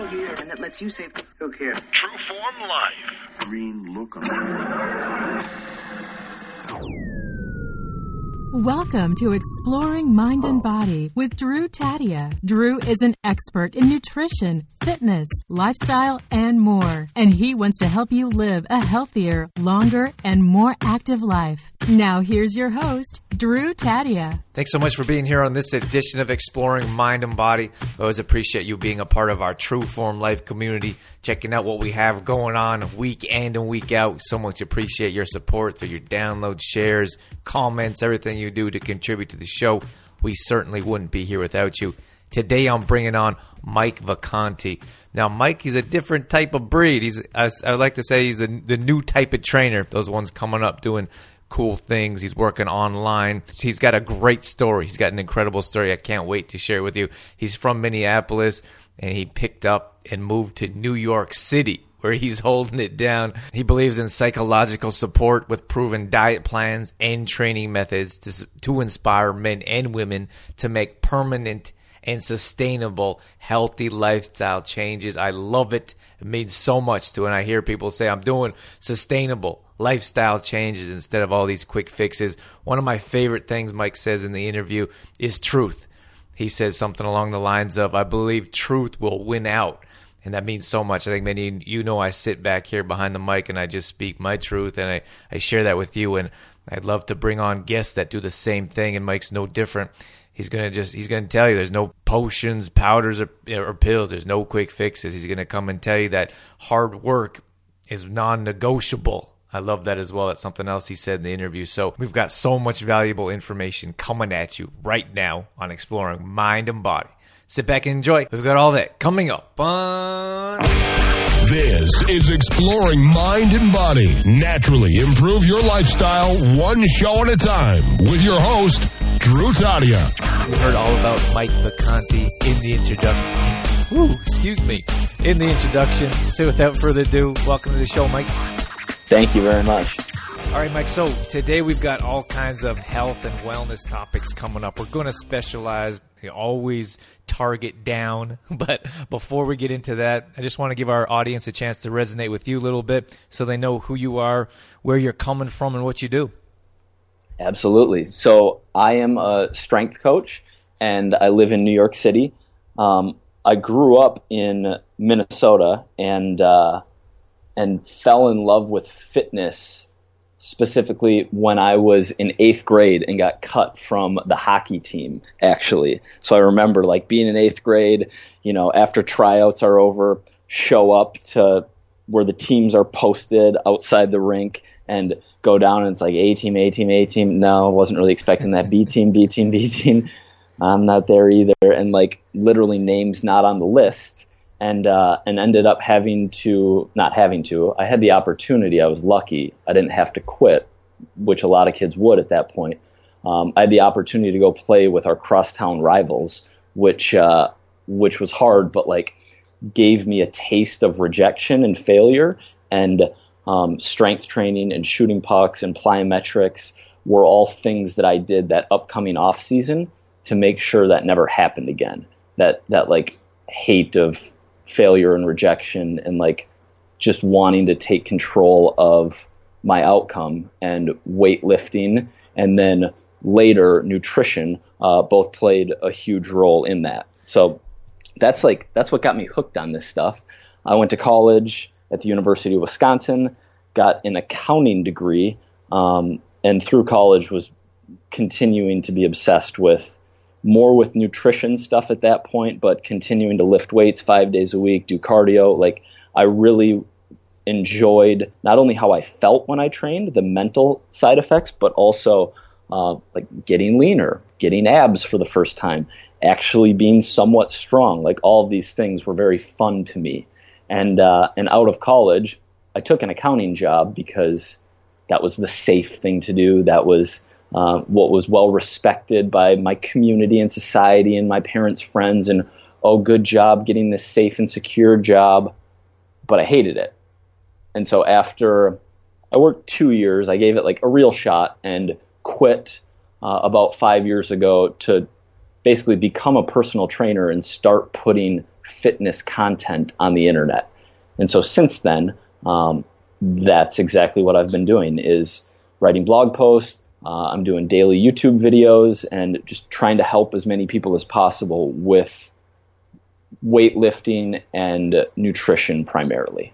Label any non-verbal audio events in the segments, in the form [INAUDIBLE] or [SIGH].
technology and that lets you save. Who cares? True Form Life. Green look on. Welcome to Exploring Mind and oh. Body with Drew Taddia. Drew is an expert in nutrition, fitness, lifestyle, and more. And he wants to help you live a healthier, longer, and more active life. Now, here's your host, Drew Taddia. Thanks so much for being here on this edition of Exploring Mind and Body. I always appreciate you being a part of our True Form Life community, checking out what we have going on week in and week out. So much appreciate your support through your downloads, shares, comments, everything you do to contribute to the show. We certainly wouldn't be here without you. Today I'm bringing on Mike Vacanti. Now, Mike, he's a different type of breed. He's, I, I like to say, he's the, the new type of trainer. Those ones coming up doing cool things. He's working online. He's got a great story. He's got an incredible story. I can't wait to share with you. He's from Minneapolis and he picked up and moved to New York City where he's [LAUGHS] holding it down. He believes in psychological support with proven diet plans and training methods to, to inspire men and women to make permanent and sustainable healthy lifestyle changes. I love it. It means so much to when I hear people say I'm doing sustainable lifestyle changes instead of all these quick fixes. One of my favorite things Mike says in the interview is truth. He says something along the lines of I believe truth will win out. And that means so much. I think many you know I sit back here behind the mic and I just speak my truth and I, I share that with you and I'd love to bring on guests that do the same thing and Mike's no different he's gonna just he's gonna tell you there's no potions, powders, or, or pills. There's no quick fixes. He's gonna come and tell you that hard work is non-negotiable. I love that as well. That's something else he said in the interview. So we've got so much valuable information coming at you right now on exploring mind and body. Sit back and enjoy. We've got all that coming up on. This is Exploring Mind and Body. Naturally improve your lifestyle one show at a time with your host, Drew Taddia. You heard all about Mike Vacanti in the introduction. Woo, excuse me. In the introduction. So without further ado, welcome to the show, Mike. Thank you very much. All right, Mike. So today we've got all kinds of health and wellness topics coming up. We're going to specialize, always target down. [LAUGHS] But before we get into that, I just want to give our audience a chance to resonate with you a little bit so they know who you are, where you're coming from, and what you do. Absolutely. So I am a strength coach, and I live in New York City. Um, I grew up in Minnesota and uh, and fell in love with fitness specifically when I was in eighth grade and got cut from the hockey team, actually. So I remember like being in eighth grade, you know, after tryouts are over, show up to where the teams are posted outside the rink and go down and it's like A team, A team, A team. No, I wasn't really expecting that. B [LAUGHS] team, B team, B team. I'm not there either. And like literally names not on the list and uh, and ended up having to not having to. I had the opportunity. I was lucky. I didn't have to quit, which a lot of kids would at that point. Um, I had the opportunity to go play with our crosstown rivals, which uh, which was hard, but like gave me a taste of rejection and failure and um, strength training and shooting pucks and plyometrics were all things that I did that upcoming off season to make sure that never happened again. That that like hate of failure and rejection and like just wanting to take control of my outcome and weightlifting and then later nutrition uh, both played a huge role in that so that's like that's what got me hooked on this stuff i went to college at the university of wisconsin got an accounting degree um, and through college was continuing to be obsessed with more with nutrition stuff at that point, but continuing to lift weights five days a week, do cardio. Like I really enjoyed not only how I felt when I trained, the mental side effects, but also uh, like getting leaner, getting abs for the first time, actually being somewhat strong. Like all of these things were very fun to me. And uh, and out of college, I took an accounting job because that was the safe thing to do. That was uh, what was well respected by my community and society and my parents' friends, and oh, good job getting this safe and secure job. But I hated it. And so after I worked two years, I gave it like a real shot and quit uh, about five years ago to basically become a personal trainer and start putting fitness content on the internet. And so since then, um, that's exactly what I've been doing is writing blog posts. Uh, I'm doing daily YouTube videos and just trying to help as many people as possible with weightlifting and nutrition primarily.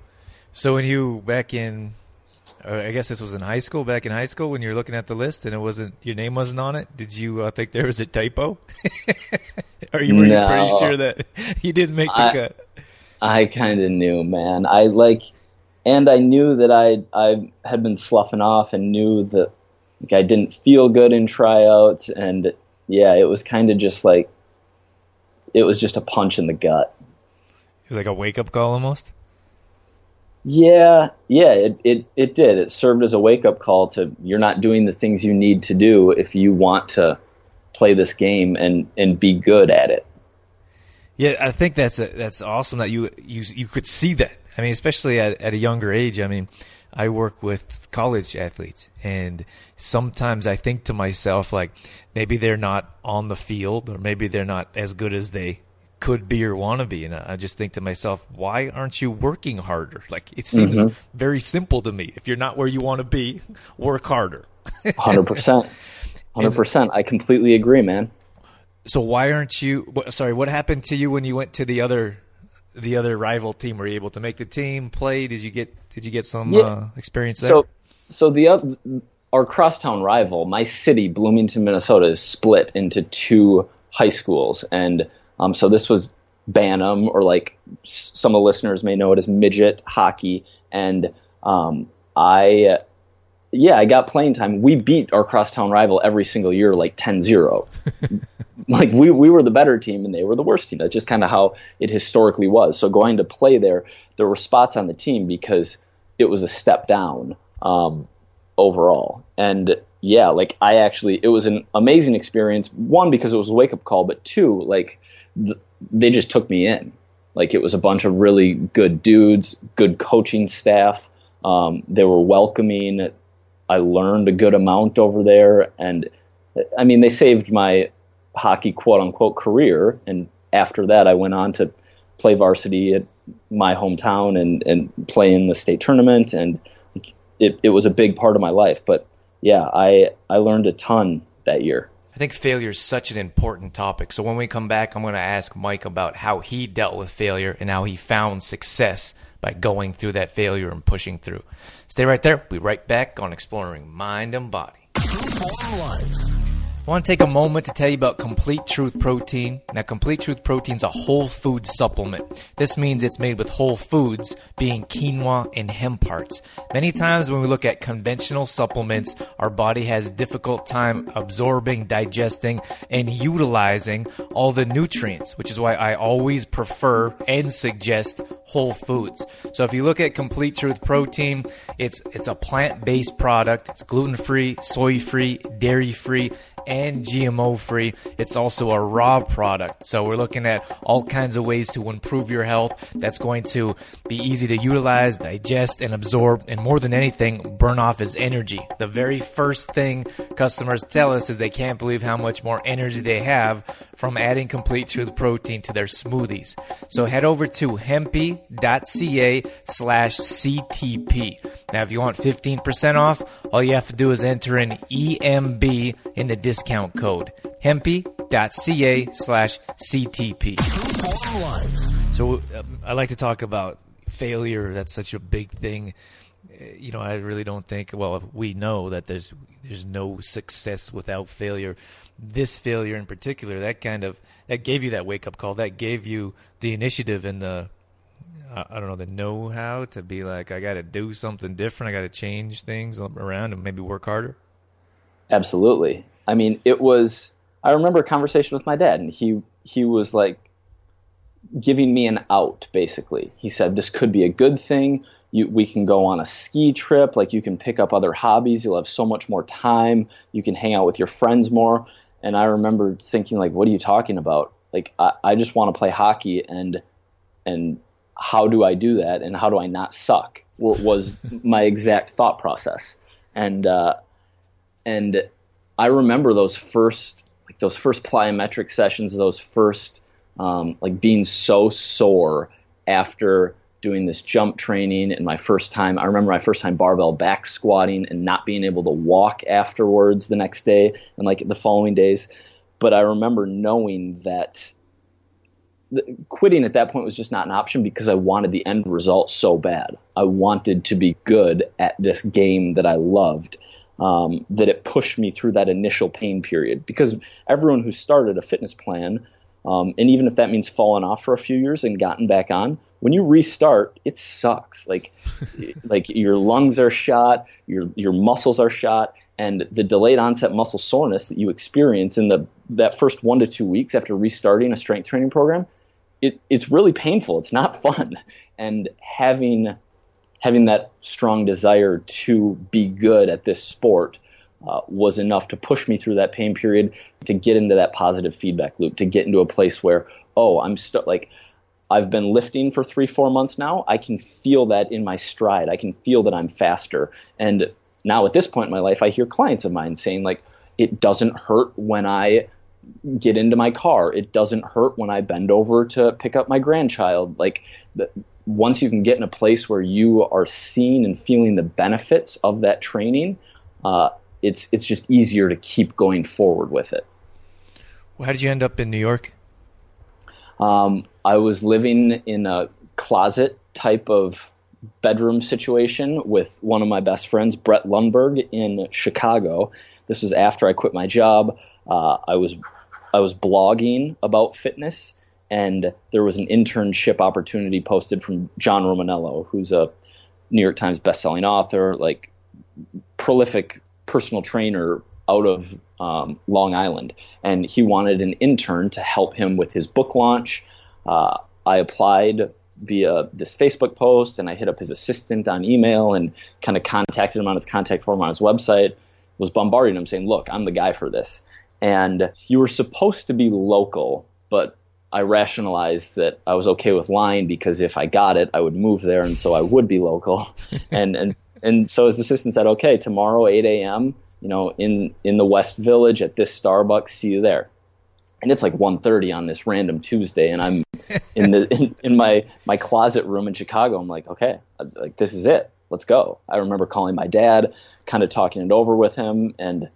So when you back in, I guess this was in high school. Back in high school, when you were looking at the list and it wasn't your name wasn't on it, did you uh, think there was a typo? [LAUGHS] Are you were No. pretty sure that you didn't make the I- cut? I kind of knew, man. I like, and I knew that I I had been sloughing off and knew that like, I didn't feel good in tryouts, and yeah, it was kind of just like, it was just a punch in the gut. It was like a wake up call almost. Yeah, yeah, it, it, it did. It served as a wake up call to you're not doing the things you need to do if you want to play this game and, and be good at it. Yeah, I think that's a, that's awesome that you you you could see that. I mean, especially at, at a younger age. I mean, I work with college athletes, and sometimes I think to myself like maybe they're not on the field, or maybe they're not as good as they could be or want to be, and I just think to myself, why aren't you working harder? Like it seems very simple to me. If you're not where you want to be, work harder. 100%. 100%. I completely agree, man. So why aren't you? Sorry, what happened to you when you went to the other, the other rival team? Were you able to make the team? Play? Did you get? Did you get some Yeah. uh, experience there? So, so the other, our crosstown rival, my city, Bloomington, Minnesota, is split into two high schools, and um, so this was Bantam, or like some of the listeners may know it as midget hockey, and um, I, yeah, I got playing time. We beat our crosstown rival every single year, like 10-0. [LAUGHS] like we, we were the better team and they were the worst team. That's just kind of how it historically was. So going to play there, there were spots on the team because it was a step down um, overall. And yeah, like I actually, it was an amazing experience. One because it was a wake up call, but two, like they just took me in. Like it was a bunch of really good dudes, good coaching staff. Um, they were welcoming. I learned a good amount over there, and I mean, they saved my hockey quote unquote career. And after that, I went on to play varsity at my hometown and, and play in the state tournament. And it, it was a big part of my life. But yeah, I, I learned a ton that year. I think failure is such an important topic. So when we come back, I'm going to ask Mike about how he dealt with failure and how he found success by going through that failure and pushing through. Stay right there. We'll be right back on exploring mind and body. I want to take a moment to tell you about Complete Truth Protein. Now, Complete Truth Protein is a whole food supplement. This means it's made with whole foods, being quinoa and hemp parts. Many times when we look at conventional supplements, our body has a difficult time absorbing, digesting, and utilizing all the nutrients, which is why I always prefer and suggest whole foods. So if you look at Complete Truth Protein, it's it's a plant-based product. It's gluten-free, soy-free, dairy-free, and GMO free. It's also a raw product. So we're looking at all kinds of ways to improve your health that's going to be easy to utilize, digest, and absorb, and more than anything, burn off as energy. The very first thing customers tell us is they can't believe how much more energy they have from adding complete truth protein to their smoothies. So head over to hempy.ca slash CTP. Now, if you want 15% off, all you have to do is enter in EMB in the discount code. hempy.ca slash CTP. So um, I like to talk about failure. That's such a big thing. Uh, You know, I really don't think. Well, we know that there's there's no success without failure. This failure in particular, that kind of that gave you that wake up call. That gave you the initiative and the I don't know the know how to be like I got to do something different. I got to change things around and maybe work harder. Absolutely. I mean, it was. I remember a conversation with my dad, and he he was like giving me an out. Basically, he said this could be a good thing. You, we can go on a ski trip. Like you can pick up other hobbies. You'll have so much more time. You can hang out with your friends more. And I remember thinking, like, what are you talking about? Like, I, I just want to play hockey, and and how do I do that? And how do I not suck? wa- Was my exact thought process. And uh, and I remember those first like those first plyometric sessions, those first um, like being so sore after doing this jump training and my first time. I remember my first time barbell back squatting and not being able to walk afterwards the next day and like the following days. But I remember knowing that quitting at that point was just not an option because I wanted the end result so bad. I wanted to be good at this game that I loved. Um, that it pushed me through that initial pain period because everyone who started a fitness plan, um, and even if that means falling off for a few years and gotten back on, when you restart, it sucks. Like, [LAUGHS] like your lungs are shot, your your muscles are shot, and the delayed onset muscle soreness that you experience in the that first one to two weeks after restarting a strength training program it, it's really painful. It's not [LAUGHS] fun. And having having that strong desire to be good at this sport uh, was enough to push me through that pain period to get into that positive feedback loop, to get into a place where, oh, I'm still like, I've been lifting for three, four months now. I can feel that in my stride. I can feel that I'm faster. And now at this point in my life, I hear clients of mine saying, like, it doesn't hurt when I get into my car. It doesn't hurt when I bend over to pick up my grandchild. Like the, once you can get in a place where you are seeing and feeling the benefits of that training, uh, it's it's just easier to keep going forward with it. Well, how did you end up in New York? Um, I was living in a closet type of bedroom situation with one of my best friends, Brett Lundberg, in Chicago. This was after I quit my job. Uh, I was I was blogging about fitness, and there was an internship opportunity posted from John Romaniello, who's a New York Times bestselling author, like prolific personal trainer out of um, Long Island, and he wanted an intern to help him with his book launch. Uh, I applied via this Facebook post, and I hit up his assistant on email and kind of contacted him on his contact form on his website. Was bombarding him saying, "Look, I'm the guy for this." and you were supposed to be local, but I rationalized that I was okay with lying because if I got it, I would move there, and so I would be local. [LAUGHS] and and and so his assistant said, "Okay, tomorrow 8 a.m. You know, in in the West Village at this Starbucks. See you there." And it's like 1:30 on this random Tuesday, and I'm [LAUGHS] in the in, in my my closet room in Chicago. I'm like, okay, like this is it. Let's go. I remember calling my dad, kind of talking it over with him, and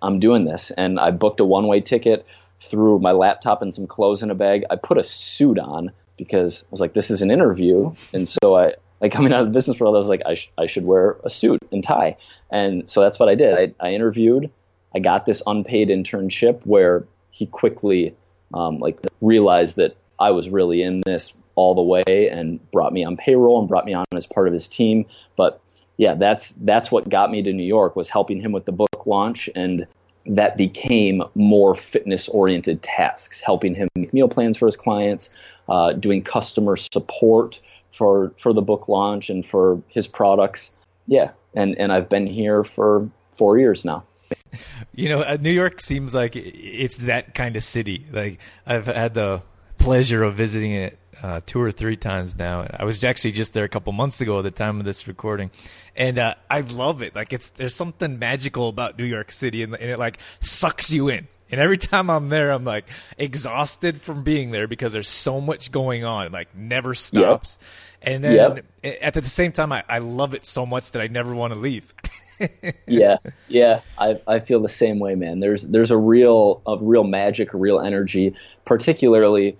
I'm doing this. And I booked a one way ticket, threw my laptop and some clothes in a bag. I put a suit on because I was like, this is an interview. And so I, like coming out of the business world, I was like, I, sh- I should wear a suit and tie. And so that's what I did. I, I interviewed. I got this unpaid internship where he quickly um, like realized that I was really in this all the way and brought me on payroll and brought me on as part of his team. But yeah, that's that's what got me to New York was helping him with the book launch and that became more fitness oriented tasks, helping him make meal plans for his clients, uh, doing customer support for for the book launch and for his products. Yeah, and and I've been here for four years now. You know, uh, New York seems like it's that kind of city. Like I've had the pleasure of visiting it uh, two or three times now. I was actually just there a couple months ago at the time of this recording, and uh, I love it. Like it's there's something magical about New York City, and, and, it like sucks you in. And every time I'm there, I'm like exhausted from being there because there's so much going on. It, like never stops. Yep. And then yep. at the same time, I, I love it so much that I never want to leave. [LAUGHS] yeah, yeah, I I feel the same way, man. There's there's a real a real magic, a real energy, particularly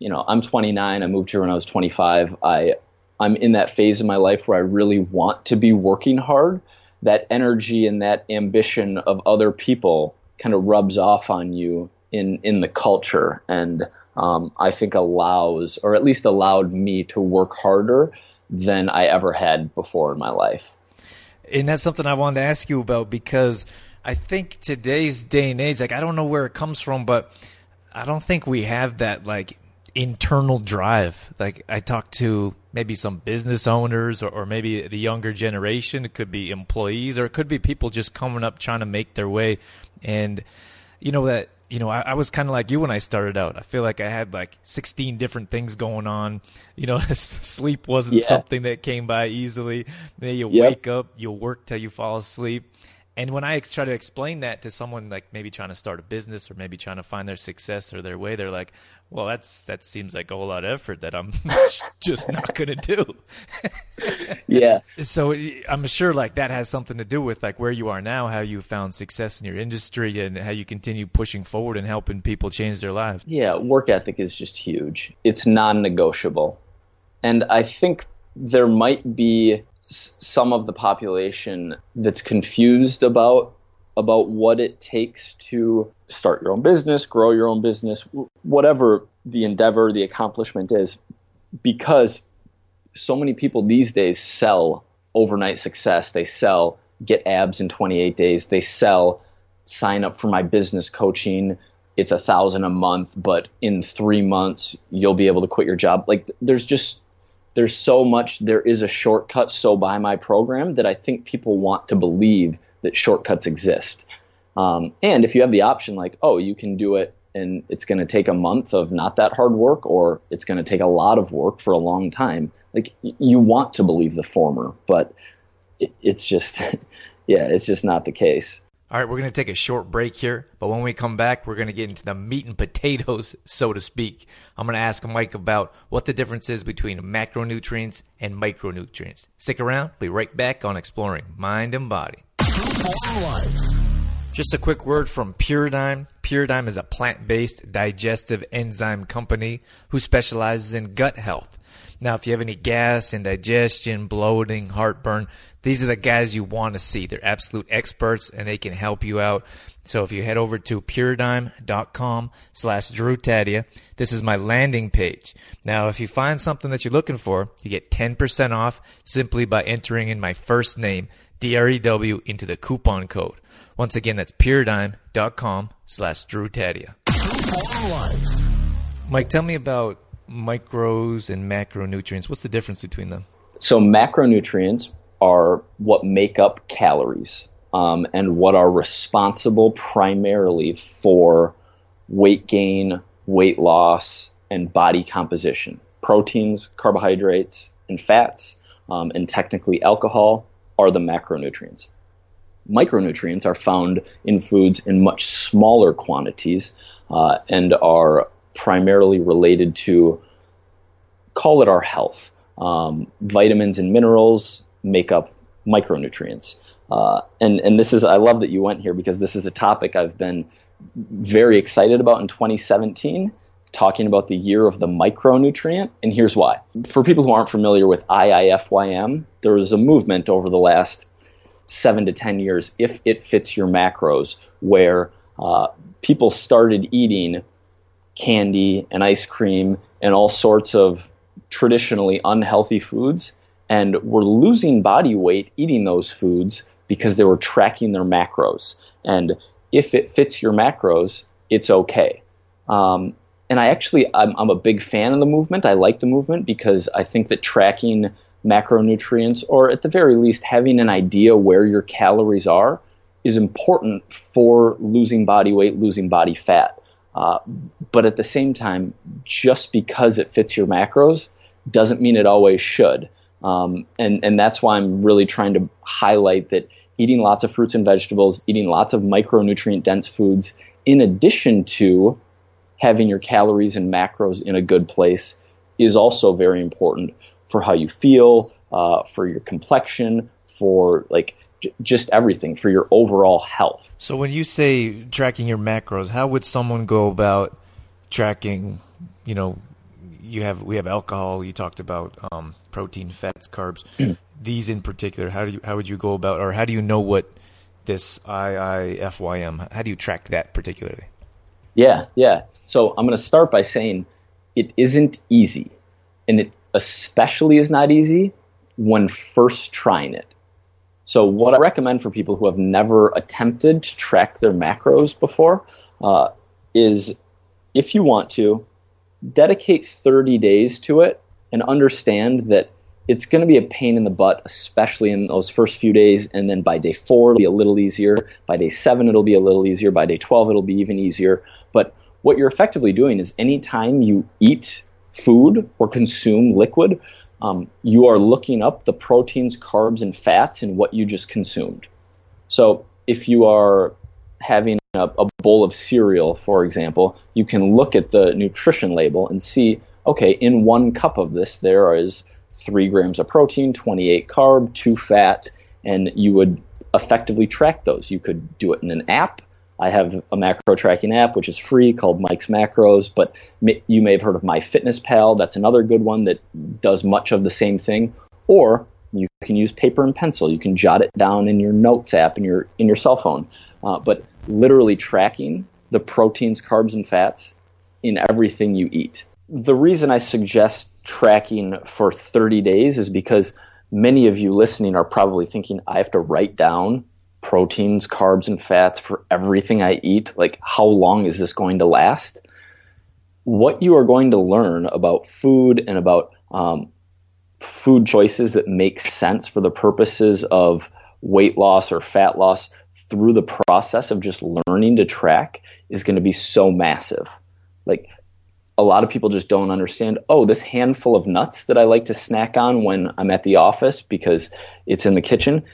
you know, I'm 29. I moved here when I was 25. I I'm in that phase of my life where I really want to be working hard. That energy and that ambition of other people kind of rubs off on you in in the culture, and um, I think allows, or at least allowed me to work harder than I ever had before in my life. And that's something I wanted to ask you about because I think today's day and age, like I don't know where it comes from, but I don't think we have that like internal drive. Like I talk to maybe some business owners or, or, maybe the younger generation. It could be employees or it could be people just coming up trying to make their way. And you know that you know I, I was kind of like you when I started out. I feel like I had like 16 different things going on. You know, [LAUGHS] sleep wasn't yeah. something that came by easily. Then you yep. wake up, you work till you fall asleep. And when I try to explain that to someone like maybe trying to start a business or maybe trying to find their success or their way, they're like, "Well, that's that seems like a whole lot of effort that I'm [LAUGHS] just not going to do." [LAUGHS] yeah. So I'm sure like that has something to do with like where you are now, how you found success in your industry, and how you continue pushing forward and helping people change their lives. Yeah, work ethic is just huge. It's non-negotiable, and I think there might be some of the population that's confused about about what it takes to start your own business, grow your own business, whatever the endeavor, the accomplishment is, because so many people these days sell overnight success. They sell get abs in 28 days. They sell sign up for my business coaching. It's a thousand a month, but in three months you'll be able to quit your job. Like there's just there's so much there is a shortcut so buy my program that i think people want to believe that shortcuts exist. Um, and if you have the option like oh you can do it and it's going to take a month of not that hard work or it's going to take a lot of work for a long time like you want to believe the former but it, it's just [LAUGHS] yeah it's just not the case all right, we're going to take a short break here, but when we come back, we're going to get into the meat and potatoes, so to speak. I'm going to ask Mike about what the difference is between macronutrients and micronutrients. Stick around, be right back on Exploring Mind and Body. Just a quick word from Puradyme. Puradyme is a plant based digestive enzyme company who specializes in gut health. Now, if you have any gas, indigestion, bloating, heartburn, these are the guys you want to see. They're absolute experts and they can help you out. So if you head over to puradyme.com slash Drew Taddia, this is my landing page. Now, if you find something that you're looking for, you get 10% off simply by entering in my first name, D-R-E-W, into the coupon code. Once again, that's puradyme.com slash Drew Taddia. Mike, tell me about micros and macronutrients. What's the difference between them? So macronutrients are what make up calories um, and what are responsible primarily for weight gain, weight loss, and body composition. Proteins, carbohydrates, and fats, um, and technically alcohol, are the macronutrients. Micronutrients are found in foods in much smaller quantities uh, and are primarily related to, call it our health. Um, vitamins and minerals make up micronutrients. Uh, and and this is I love that you went here because this is a topic I've been very excited about in 2017, talking about the year of the micronutrient. And here's why: for people who aren't familiar with IIFYM, there was a movement over the last seven to ten years, if it fits your macros, where uh, people started eating candy and ice cream and all sorts of traditionally unhealthy foods and were losing body weight eating those foods because they were tracking their macros. And if it fits your macros, it's okay. Um, and I actually, I'm, I'm, a big fan of the movement. I like the movement because I think that tracking macronutrients, or at the very least, having an idea where your calories are, is important for losing body weight, losing body fat. Uh, but at the same time, just because it fits your macros doesn't mean it always should. Um, and, and that's why I'm really trying to highlight that eating lots of fruits and vegetables, eating lots of micronutrient dense foods, in addition to having your calories and macros in a good place, is also very important for how you feel, uh, for your complexion, for like just everything for your overall health. So when you say tracking your macros, how would someone go about tracking, you know, you have we have alcohol, you talked about um, protein, fats, carbs. [CLEARS THROAT] These in particular, how do you how would you go about or how do you know what this IIFYM, how do you track that particularly? Yeah, yeah. So I'm going to start by saying it isn't easy. And it especially is not easy when first trying it. So, what I recommend for people who have never attempted to track their macros before uh, is if you want to, dedicate 30 days to it and understand that it's going to be a pain in the butt, especially in those first few days. And then by day four, it'll be a little easier. By day seven, it'll be a little easier. By day 12, it'll be even easier. But what you're effectively doing is anytime you eat food or consume liquid, um, you are looking up the proteins, carbs, and fats in what you just consumed. So if you are having a, a bowl of cereal, for example, you can look at the nutrition label and see, okay, in one cup of this, there is three grams of protein, 28 carb, two fat, and you would effectively track those. You could do it in an app. I have a macro tracking app which is free called Mike's Macros, but you may have heard of MyFitnessPal. That's another good one that does much of the same thing. Or you can use paper and pencil. You can jot it down in your notes app in your in your cell phone. Uh, but literally tracking the proteins, carbs, and fats in everything you eat. The reason I suggest tracking for 30 days is because many of you listening are probably thinking, I have to write down proteins, carbs, and fats for everything I eat. Like, how long is this going to last? What you are going to learn about food and about um, food choices that make sense for the purposes of weight loss or fat loss through the process of just learning to track is going to be so massive. Like a lot of people just don't understand, oh, this handful of nuts that I like to snack on when I'm at the office because it's in the kitchen,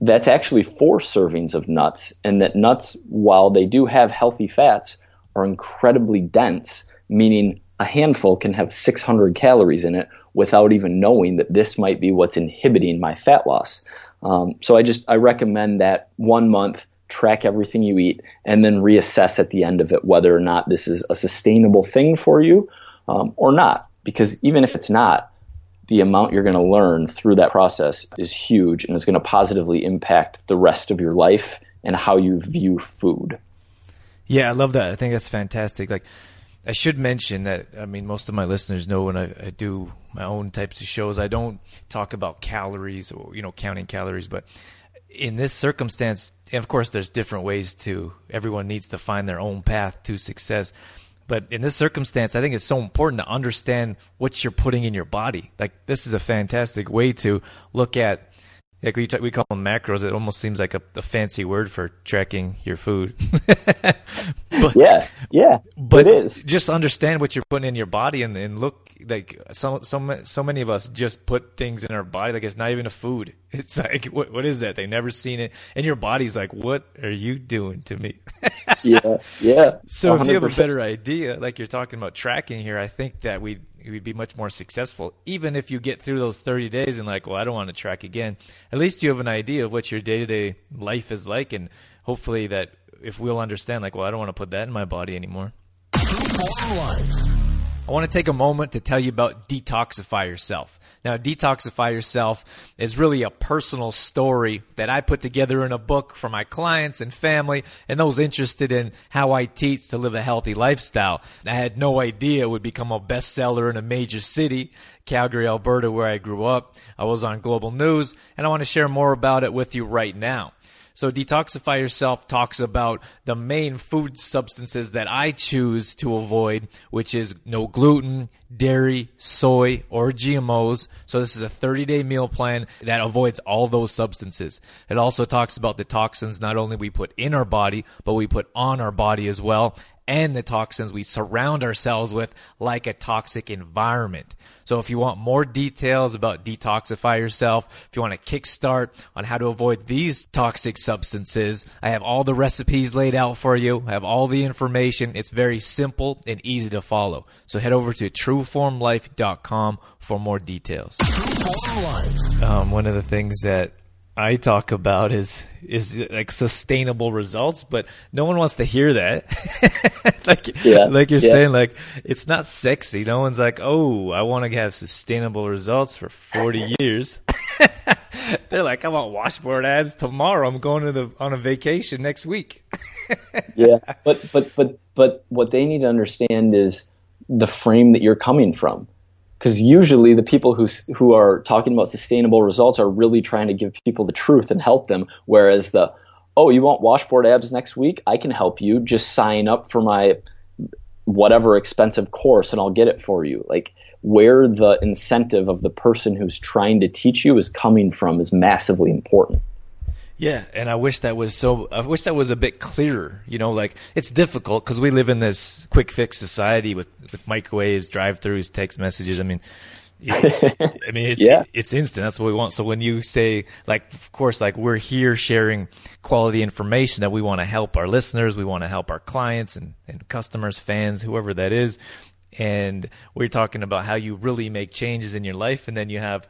that's actually four servings of nuts. And that nuts, while they do have healthy fats, are incredibly dense, meaning a handful can have 600 calories in it without even knowing that this might be what's inhibiting my fat loss. Um, so I just I recommend that one month track everything you eat and then reassess at the end of it whether or not this is a sustainable thing for you um, or not. Because even if it's not, the amount you're going to learn through that process is huge and is going to positively impact the rest of your life and how you view food. Yeah, I love that. I think that's fantastic. Like I should mention that I mean most of my listeners know when I, I, do my own types of shows, I don't talk about calories or you know counting calories, but in this circumstance, and of course, there's different ways to. Everyone needs to find their own path to success. But in this circumstance, I think it's so important to understand what you're putting in your body. Like this is a fantastic way to look at like we, talk, we call them macros. It almost seems like a, a fancy word for tracking your food. [LAUGHS] but, yeah, yeah, but it is. Just understand what you're putting in your body and, and look like so so so many of us just put things in our body like it's not even a food. [LAUGHS] It's like what what is that? They never seen it, and your body's like, what are you doing to me? yeah, yeah. [LAUGHS] So 100%. if you have a better idea, like you're talking about tracking here, I think that we we'd be much more successful. Even if you get through those 30 days and like, well, I don't want to track again. At least you have an idea of what your day to day life is like, and hopefully that if we'll understand, like, well, I don't want to put that in my body anymore. I want to take a moment to tell you about Detoxify Yourself. Now, Detoxify Yourself is really a personal story that I put together in a book for my clients and family and those interested in how I teach to live a healthy lifestyle. I had no idea it would become a bestseller in a major city, Calgary, Alberta, where I grew up. I was on global news, and I want to share more about it with you right now. So Detoxify Yourself talks about the main food substances that I choose to avoid, which is no gluten, dairy, soy, or GMOs. So this is a 30 day meal plan that avoids all those substances. It also talks about the toxins not only we put in our body, but we put on our body as well and the toxins we surround ourselves with like a toxic environment. So if you want more details about detoxify yourself, if you want a kickstart on how to avoid these toxic substances, I have all the recipes laid out for you. I have all the information. It's very simple and easy to follow. So head over to trueformlife.com for more details. Um, one of the things that I talk about is is like sustainable results, but no one wants to hear that. [LAUGHS] like yeah, like you're yeah. saying, like it's not sexy. No one's like, oh, I want to have sustainable results for 40 [LAUGHS] years. [LAUGHS] They're like, I want washboard abs tomorrow. I'm going to the on a vacation next week. yeah, but but but but what they need to understand is the frame that you're coming from. Because usually the people who who are talking about sustainable results are really trying to give people the truth and help them. Whereas the oh you want washboard abs next week? I can help you. Just sign up for my whatever expensive course and i'll get it for you. Like where the incentive of the person who's trying to teach you is coming from is massively important yeah, and I wish that was so. I wish that was a bit clearer. You know, like it's difficult because we live in this quick fix society with with microwaves, drive-throughs, text messages. I mean, [LAUGHS] I mean, it's Yeah. it's instant. That's what we want. So when you say, like, of course, like we're here sharing quality information that we want to help our listeners, we want to help our clients and, and customers, fans, whoever that is, and we're talking about how you really make changes in your life, and then you have.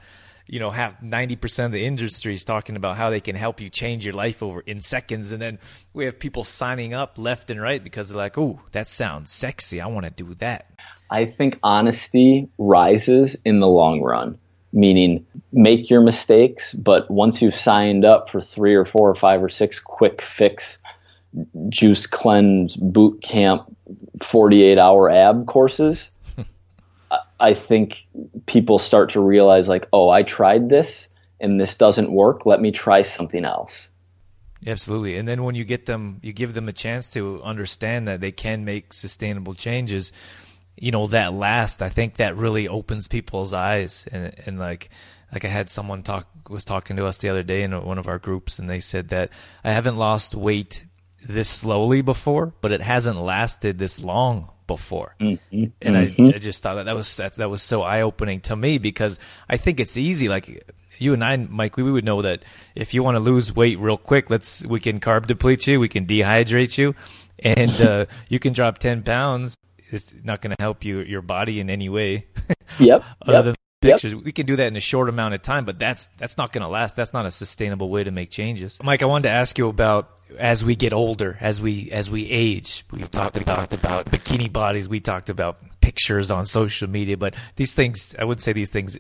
You know, have ninety percent of the industry is talking about how they can help you change your life over in seconds, and then we have people signing up left and right because they're like, "Oh, that sounds sexy. I want to do that." I think honesty rises in the long run, meaning make your mistakes, but once you've signed up for three or four or five or six quick fix juice cleanse boot camp 48 hour ab courses, I- think people start to realize like, oh, I tried this and this doesn't work. Let me try something else. Absolutely. And then when you get them, you give them a chance to understand that they can make sustainable changes. You know, that last, I think that really opens people's eyes. And, and like, like I had someone talk, was talking to us the other day in one of our groups and they said that I haven't lost weight this slowly before, but it hasn't lasted this long before. Mm-hmm. And I, I just thought that that was, that, that was so eye opening to me because I think it's easy. Like, you and I, Mike, we would know that if you want to lose weight real quick, let's we can carb deplete you, we can dehydrate you, and [LAUGHS] uh, you can drop ten pounds. It's not going to help you your body in any way, Yep. [LAUGHS] other yep. than Yep. pictures. We can do that in a short amount of time, but that's that's not going to last. That's not a sustainable way to make changes. Mike, I wanted to ask you about as we get older, as we as we age. We talked we talked about bikini bodies. We talked about pictures on social media, but these things I wouldn't say these things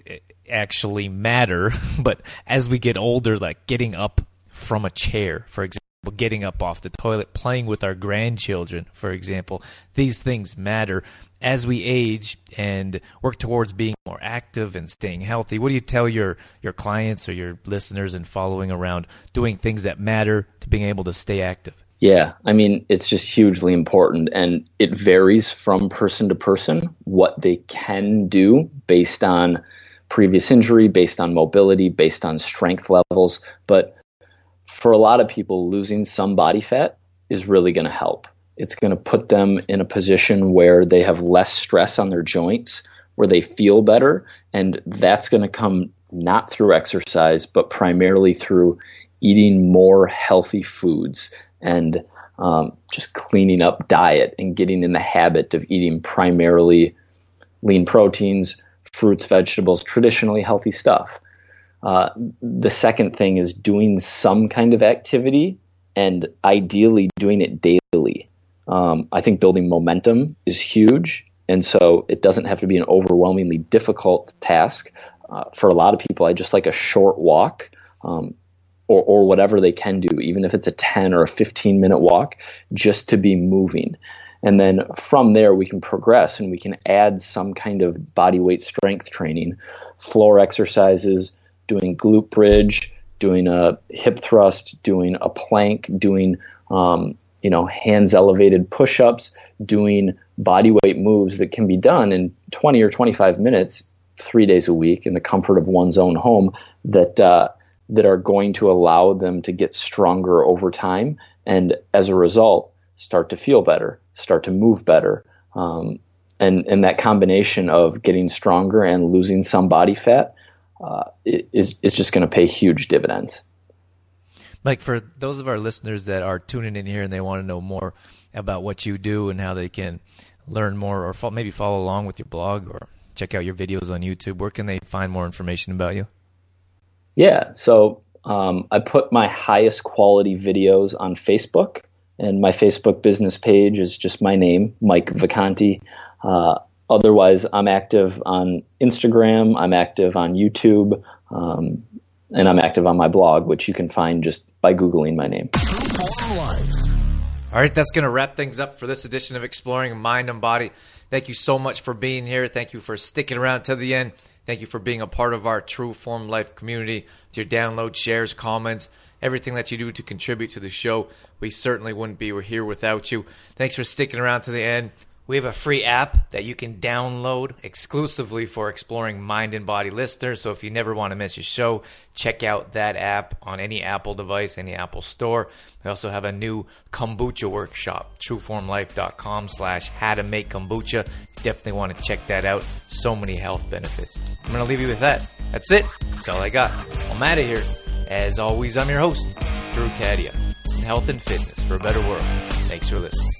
actually matter. [LAUGHS] But as we get older, like getting up from a chair, for example, getting up off the toilet, playing with our grandchildren, for example, these things matter as we age and work towards being more active and staying healthy. What do you tell your your clients or your listeners and following around doing things that matter to being able to stay active? Yeah, I mean, it's just hugely important, and it varies from person to person what they can do based on previous injury, based on mobility, based on strength levels. But for a lot of people, losing some body fat is really going to help. It's going to put them in a position where they have less stress on their joints, where they feel better, and that's going to come not through exercise, but primarily through eating more healthy foods and um, just cleaning up diet and getting in the habit of eating primarily lean proteins, fruits, vegetables, traditionally healthy stuff. Uh, the second thing is doing some kind of activity and ideally doing it daily. Um, I think building momentum is huge. And so it doesn't have to be an overwhelmingly difficult task. Uh, for a lot of people, I just like a short walk. Um, or, or whatever they can do, even if it's a 10 or a 15 minute walk, just to be moving. And then from there, we can progress and we can add some kind of body weight strength training, floor exercises, doing glute bridge, doing a hip thrust, doing a plank, doing um, you know hands elevated push-ups, doing body weight moves that can be done in 20 or 25 minutes, three days a week in the comfort of one's own home. That uh, that are going to allow them to get stronger over time and as a result start to feel better start to move better um, and and that combination of getting stronger and losing some body fat uh, is is just going to pay huge dividends Mike, for those of our listeners that are tuning in here and they want to know more about what you do and how they can learn more or fo- maybe follow along with your blog or check out your videos on YouTube, where can they find more information about you? Yeah, so um, I put my highest quality videos on Facebook, and my Facebook business page is just my name, Mike Vacanti. Uh, otherwise, I'm active on Instagram, I'm active on YouTube, um, and I'm active on my blog, which you can find just by Googling my name. All right, that's going to wrap things up for this edition of Exploring Mind and Body. Thank you so much for being here. Thank you for sticking around to the end. Thank you for being a part of our True Form Life community. With your downloads, shares, comments, everything that you do to contribute to the show. We certainly wouldn't be here without you. Thanks for sticking around to the end. We have a free app that you can download exclusively for exploring mind and body listeners. So if you never want to miss a show, check out that app on any Apple device, any Apple store. We also have a new kombucha workshop, trueformlife.com slash how to make kombucha. Definitely want to check that out. So many health benefits. I'm going to leave you with that. That's it. That's all I got. I'm out of here. As always, I'm your host, Drew Taddia. in Health and fitness for a better world. Thanks for listening.